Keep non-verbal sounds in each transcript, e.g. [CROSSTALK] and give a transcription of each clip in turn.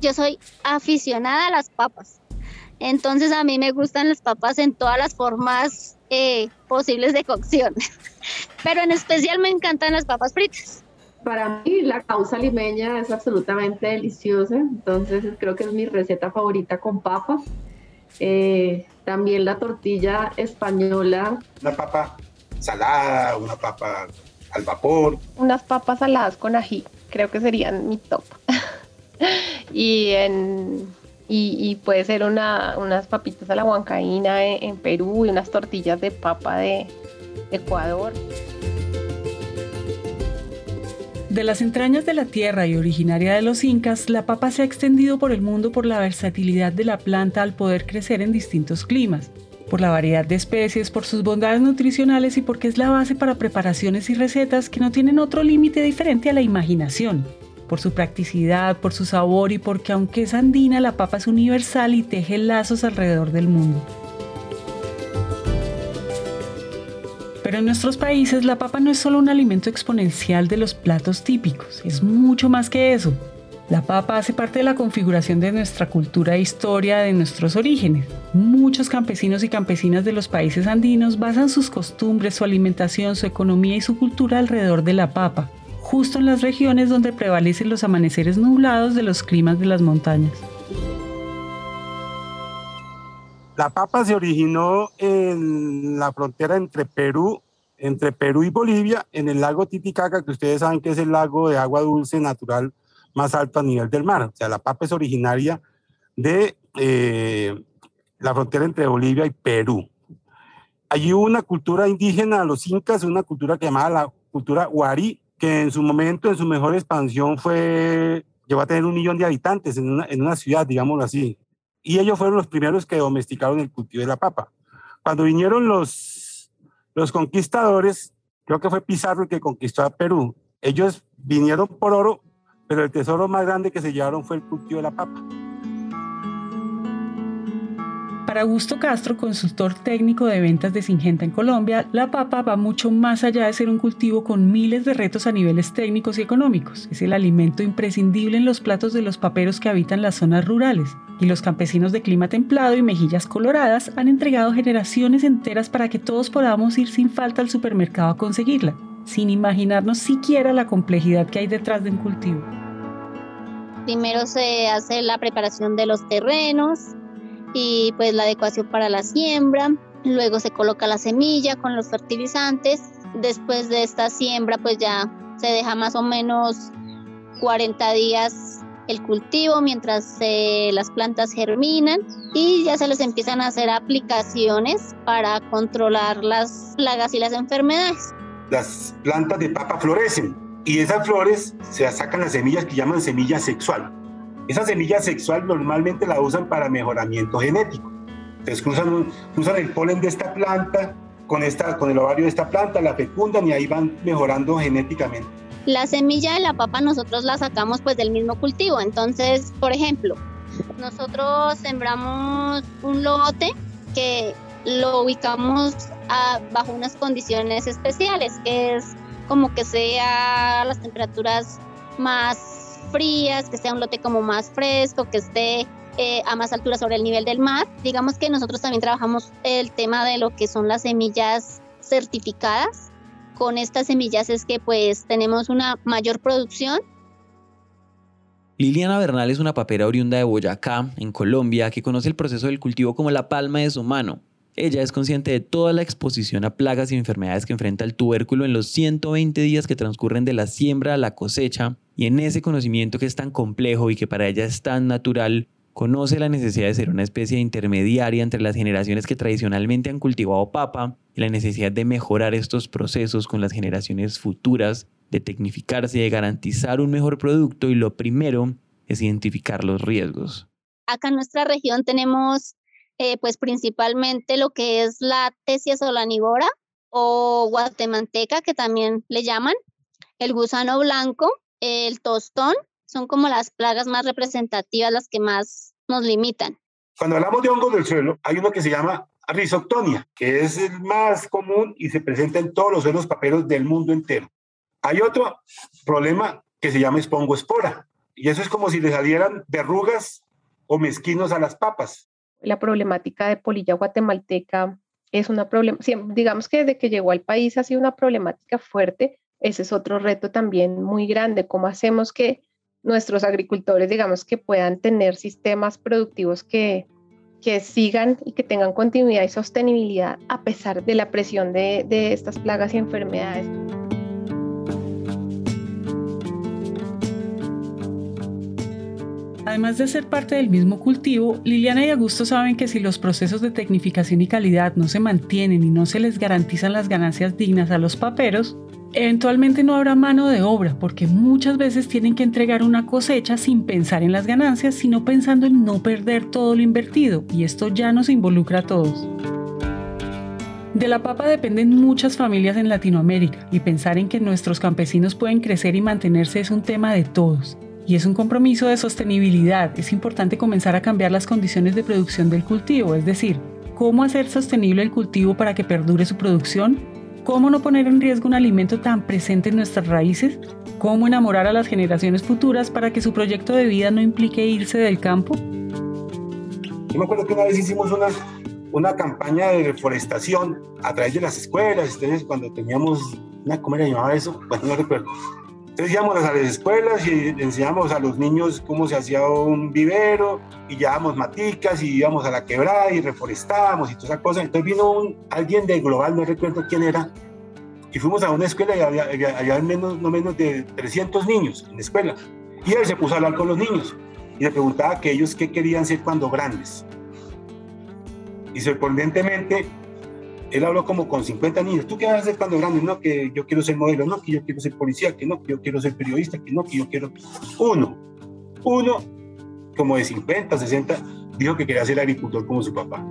yo soy aficionada a las papas. Entonces a mí me gustan las papas en todas las formas eh, posibles de cocción. [LAUGHS] Pero en especial me encantan las papas fritas. Para mí la causa limeña es absolutamente deliciosa, entonces creo que es mi receta favorita con papas. Eh, también la tortilla española. Una papa salada, una papa al vapor. Unas papas saladas con ají, creo que serían mi top. [LAUGHS] [LAUGHS] y, en, y, puede ser una, unas papitas a la huancaína en, Perú y unas tortillas de papa de Ecuador. De las entrañas de la tierra y originaria de los incas, la papa se ha extendido por el mundo por la versatilidad de la planta al poder crecer en distintos climas, por la variedad de especies, por sus bondades nutricionales y porque es la base para preparaciones y recetas que no tienen otro límite diferente a la imaginación, por su practicidad, por su sabor y porque aunque es andina, la papa es universal y teje lazos alrededor del mundo. Pero en nuestros países la papa no es solo un alimento exponencial de los platos típicos, es mucho más que eso. La papa hace parte de la configuración de nuestra cultura e historia, de nuestros orígenes. Muchos campesinos y campesinas de los países andinos basan sus costumbres, su alimentación, su economía y su cultura alrededor de la papa, justo en las regiones donde prevalecen los amaneceres nublados de los climas de las montañas. La papa se originó en la frontera entre Perú, entre Perú y Bolivia, en el lago Titicaca, que ustedes saben que es el lago de agua dulce natural más alto a nivel del mar. O sea, la papa es originaria de eh, la frontera entre Bolivia y Perú. Allí hubo una cultura indígena, los incas, una cultura que llamaba la cultura huarí, que en su momento, en su mejor expansión, fue, llegó a tener un millón de habitantes en una, en una ciudad, digámoslo así y ellos fueron los primeros que domesticaron el cultivo de la papa. Cuando vinieron los, los conquistadores, creo que fue Pizarro el que conquistó a Perú, ellos vinieron por oro, pero el tesoro más grande que se llevaron fue el cultivo de la papa. Para Augusto Castro, consultor técnico de ventas de Singenta en Colombia, la papa va mucho más allá de ser un cultivo con miles de retos a niveles técnicos y económicos. Es el alimento imprescindible en los platos de los paperos que habitan las zonas rurales. Y los campesinos de clima templado y mejillas coloradas han entregado generaciones enteras para que todos podamos ir sin falta al supermercado a conseguirla, sin imaginarnos siquiera la complejidad que hay detrás de un cultivo. Primero se hace la preparación de los terrenos, y pues la adecuación para la siembra. Luego se coloca la semilla con los fertilizantes. Después de esta siembra pues ya se deja más o menos 40 días el cultivo mientras las plantas germinan y ya se les empiezan a hacer aplicaciones para controlar las plagas y las enfermedades. Las plantas de papa florecen y esas flores se sacan las semillas que llaman semilla sexual. Esa semilla sexual normalmente la usan para mejoramiento genético. Entonces cruzan, cruzan el polen de esta planta con, esta, con el ovario de esta planta, la fecundan y ahí van mejorando genéticamente. La semilla de la papa nosotros la sacamos pues del mismo cultivo. Entonces, por ejemplo, nosotros sembramos un lote que lo ubicamos bajo unas condiciones especiales, que es como que sea las temperaturas más frías, que sea un lote como más fresco, que esté eh, a más altura sobre el nivel del mar. Digamos que nosotros también trabajamos el tema de lo que son las semillas certificadas. Con estas semillas es que pues tenemos una mayor producción. Liliana Bernal es una papera oriunda de Boyacá, en Colombia, que conoce el proceso del cultivo como la palma de su mano. Ella es consciente de toda la exposición a plagas y enfermedades que enfrenta el tubérculo en los 120 días que transcurren de la siembra a la cosecha y en ese conocimiento que es tan complejo y que para ella es tan natural, conoce la necesidad de ser una especie intermediaria entre las generaciones que tradicionalmente han cultivado papa y la necesidad de mejorar estos procesos con las generaciones futuras, de tecnificarse y de garantizar un mejor producto y lo primero es identificar los riesgos. Acá en nuestra región tenemos eh, pues principalmente lo que es la tesia solanívora o guatemalteca que también le llaman, el gusano blanco el tostón, son como las plagas más representativas, las que más nos limitan. Cuando hablamos de hongos del suelo, hay uno que se llama risoctonia, que es el más común y se presenta en todos los suelos paperos del mundo entero. Hay otro problema que se llama espongospora, y eso es como si le salieran verrugas o mezquinos a las papas. La problemática de polilla guatemalteca es una problema, digamos que desde que llegó al país ha sido una problemática fuerte. Ese es otro reto también muy grande. ¿Cómo hacemos que nuestros agricultores, digamos, que puedan tener sistemas productivos que, que sigan y que tengan continuidad y sostenibilidad a pesar de la presión de, de estas plagas y enfermedades? Además de ser parte del mismo cultivo, Liliana y Augusto saben que si los procesos de tecnificación y calidad no se mantienen y no se les garantizan las ganancias dignas a los paperos, eventualmente no habrá mano de obra porque muchas veces tienen que entregar una cosecha sin pensar en las ganancias, sino pensando en no perder todo lo invertido y esto ya nos involucra a todos. De la papa dependen muchas familias en Latinoamérica y pensar en que nuestros campesinos pueden crecer y mantenerse es un tema de todos y es un compromiso de sostenibilidad. Es importante comenzar a cambiar las condiciones de producción del cultivo, es decir, cómo hacer sostenible el cultivo para que perdure su producción, cómo no poner en riesgo un alimento tan presente en nuestras raíces, cómo enamorar a las generaciones futuras para que su proyecto de vida no implique irse del campo. Yo me acuerdo que una vez hicimos una, una campaña de reforestación a través de las escuelas, entonces cuando teníamos una, ¿cómo era llamaba eso? [LAUGHS] Bueno, no recuerdo entonces íbamos a las escuelas y enseñamos a los niños cómo se hacía un vivero y llevábamos maticas y íbamos a la quebrada y reforestábamos y toda esa cosa. Entonces vino un, alguien de Global, no recuerdo quién era, y fuimos a una escuela y había, menos, no menos de 300 niños en la escuela. Y él se puso a hablar con los niños y le preguntaba que ellos qué querían ser cuando grandes. Y sorprendentemente él habló como con 50 niños. ¿Tú qué vas a hacer cuando grande? No, que yo quiero ser modelo, no, que yo quiero ser policía, que no, que yo quiero ser periodista, que no, que yo quiero. Uno, uno, como de 50, 60, dijo que quería ser agricultor como su papá.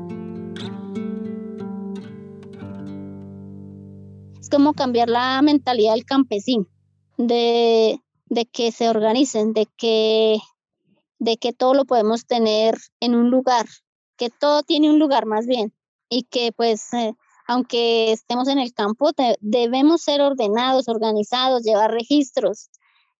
Es como cambiar la mentalidad del campesino, de, de que se organicen, de que, de que todo lo podemos tener en un lugar, que todo tiene un lugar más bien y que pues eh, aunque estemos en el campo, debemos ser ordenados, organizados, llevar registros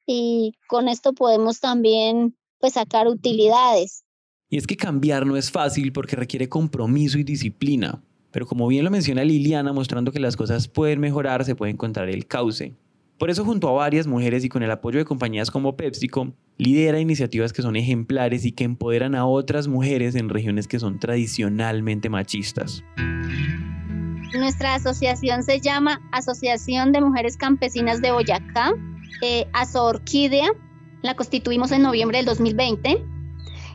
y con esto podemos también pues sacar utilidades. Y es que cambiar no es fácil porque requiere compromiso y disciplina. Pero como bien lo menciona Liliana, mostrando que las cosas pueden mejorar, se puede encontrar el cauce. Por eso junto a varias mujeres y con el apoyo de compañías como PepsiCo, lidera iniciativas que son ejemplares y que empoderan a otras mujeres en regiones que son tradicionalmente machistas. Nuestra asociación se llama Asociación de Mujeres Campesinas de Boyacá, eh, Orquídea. La constituimos en noviembre del 2020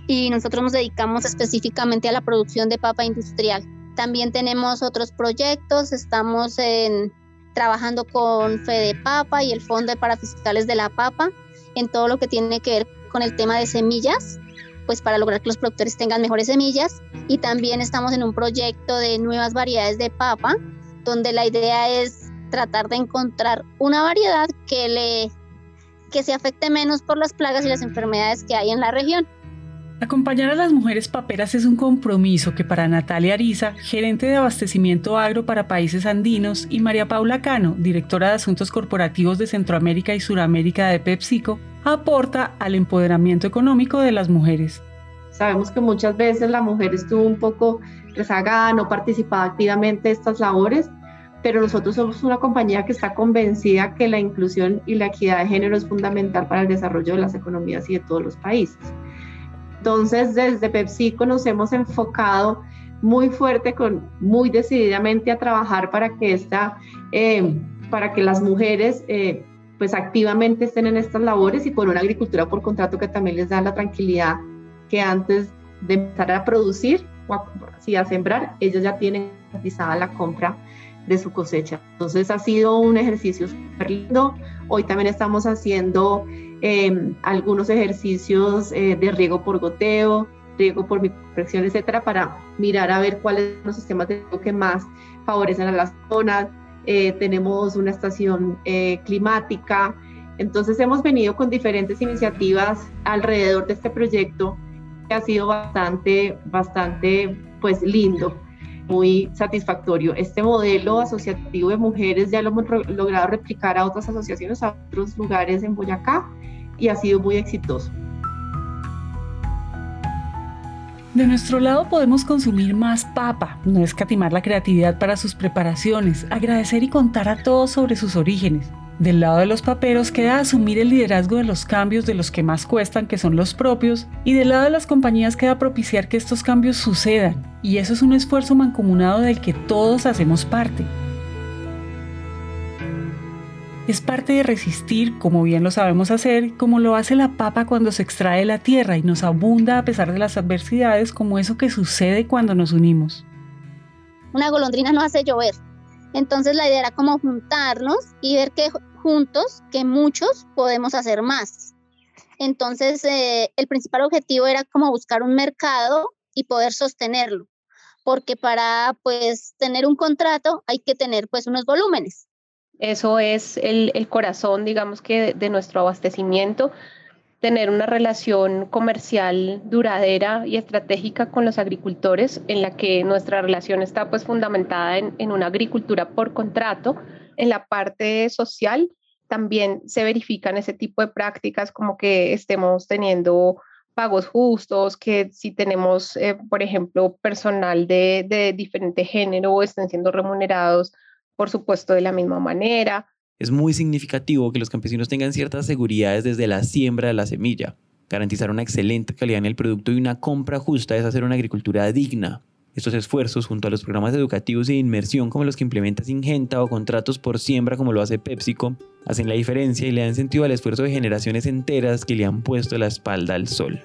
y nosotros nos dedicamos específicamente a la producción de papa industrial. También tenemos otros proyectos, estamos en, trabajando con Fede Papa y el Fondo de Parafiscales de la Papa en todo lo que tiene que ver con el tema de semillas pues para lograr que los productores tengan mejores semillas y también estamos en un proyecto de nuevas variedades de papa donde la idea es tratar de encontrar una variedad que le que se afecte menos por las plagas y las enfermedades que hay en la región. Acompañar a las mujeres paperas es un compromiso que para Natalia Ariza, gerente de abastecimiento agro para países andinos, y María Paula Cano, directora de Asuntos Corporativos de Centroamérica y Suramérica de PepsiCo, aporta al empoderamiento económico de las mujeres. Sabemos que muchas veces la mujer estuvo un poco rezagada, no participaba activamente en estas labores, pero nosotros somos una compañía que está convencida que la inclusión y la equidad de género es fundamental para el desarrollo de las economías y de todos los países. Entonces, desde PepsiCo nos hemos enfocado muy fuerte, con, muy decididamente a trabajar para que, esta, eh, para que las mujeres eh, pues activamente estén en estas labores y con una agricultura por contrato que también les da la tranquilidad que antes de empezar a producir o a, sembrar, ellos ya tienen garantizada la compra de su cosecha. Entonces ha sido un ejercicio súper lindo. Hoy también estamos haciendo em, algunos ejercicios eh, de riego por goteo, riego por micropresión, etcétera, para mirar a ver cuáles son los sistemas de riego que más favorecen a las zonas. Eh, tenemos una estación eh, climática. Entonces hemos venido con diferentes iniciativas alrededor de este proyecto que ha sido bastante, bastante pues lindo muy satisfactorio. Este modelo asociativo de mujeres ya lo hemos logrado replicar a otras asociaciones, a otros lugares en Boyacá y ha sido muy exitoso. De nuestro lado podemos consumir más papa, no escatimar la creatividad para sus preparaciones, agradecer y contar a todos sobre sus orígenes. Del lado de los paperos queda asumir el liderazgo de los cambios de los que más cuestan, que son los propios, y del lado de las compañías queda propiciar que estos cambios sucedan, y eso es un esfuerzo mancomunado del que todos hacemos parte. Es parte de resistir, como bien lo sabemos hacer, como lo hace la papa cuando se extrae de la tierra y nos abunda a pesar de las adversidades, como eso que sucede cuando nos unimos. Una golondrina no hace llover. Entonces la idea era como juntarnos y ver que juntos, que muchos podemos hacer más. Entonces eh, el principal objetivo era como buscar un mercado y poder sostenerlo, porque para pues tener un contrato hay que tener pues unos volúmenes. Eso es el, corazón, digamos que, de, nuestro abastecimiento, tener una relación comercial duradera y estratégica con los agricultores, en la que nuestra relación está pues fundamentada en, en una agricultura por contrato. En la parte social también se verifican ese tipo de prácticas como que estemos teniendo pagos justos, que si tenemos, eh, por ejemplo, personal de, de diferente género estén siendo remunerados por supuesto, de la misma manera. Es muy significativo que los campesinos tengan ciertas seguridades desde la siembra de la semilla. Garantizar una excelente calidad en el producto y una compra justa es hacer una agricultura digna. Estos esfuerzos, junto a los programas educativos e inmersión como los que implementa Singenta o contratos por siembra como lo hace PepsiCo, hacen la diferencia y le dan sentido al esfuerzo de generaciones enteras que le han puesto la espalda al sol.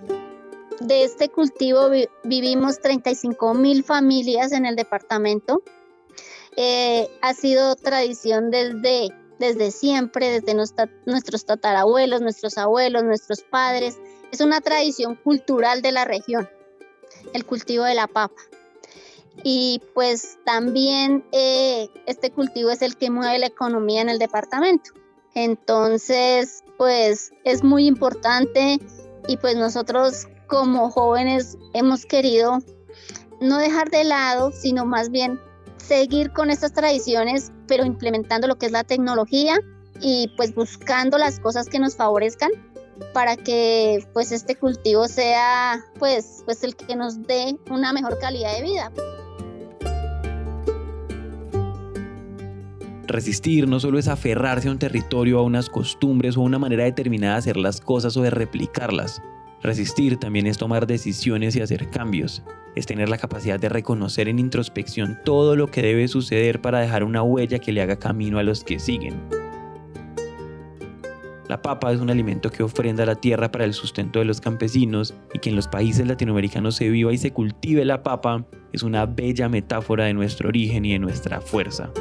De este cultivo vivimos 35 mil familias en el departamento eh, ha sido tradición desde, desde siempre, desde nuestros tatarabuelos, nuestros abuelos, nuestros padres. Es una tradición cultural de la región, el cultivo de la papa. Y pues también eh, este cultivo es el que mueve la economía en el departamento. Entonces, pues es muy importante y pues nosotros como jóvenes hemos querido no dejar de lado, sino más bien seguir con estas tradiciones, pero implementando lo que es la tecnología y pues buscando las cosas que nos favorezcan para que pues este cultivo sea pues pues el que nos dé una mejor calidad de vida. Resistir no solo es aferrarse a un territorio, a unas costumbres o a una manera determinada de hacer las cosas o de replicarlas. Resistir también es tomar decisiones y hacer cambios es tener la capacidad de reconocer en introspección todo lo que debe suceder para dejar una huella que le haga camino a los que siguen. La papa es un alimento que ofrenda la tierra para el sustento de los campesinos y que en los países latinoamericanos se viva y se cultive la papa es una bella metáfora de nuestro origen y de nuestra fuerza.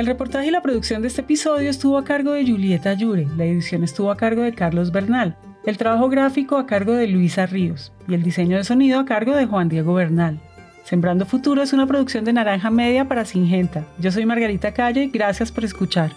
El reportaje y la producción de este episodio estuvo a cargo de Julieta Yure, la edición estuvo a cargo de Carlos Bernal, el trabajo gráfico a cargo de Luisa Ríos y el diseño de sonido a cargo de Juan Diego Bernal. Sembrando Futuro es una producción de Naranja Media para Singenta. Yo soy Margarita Calle, gracias por escuchar.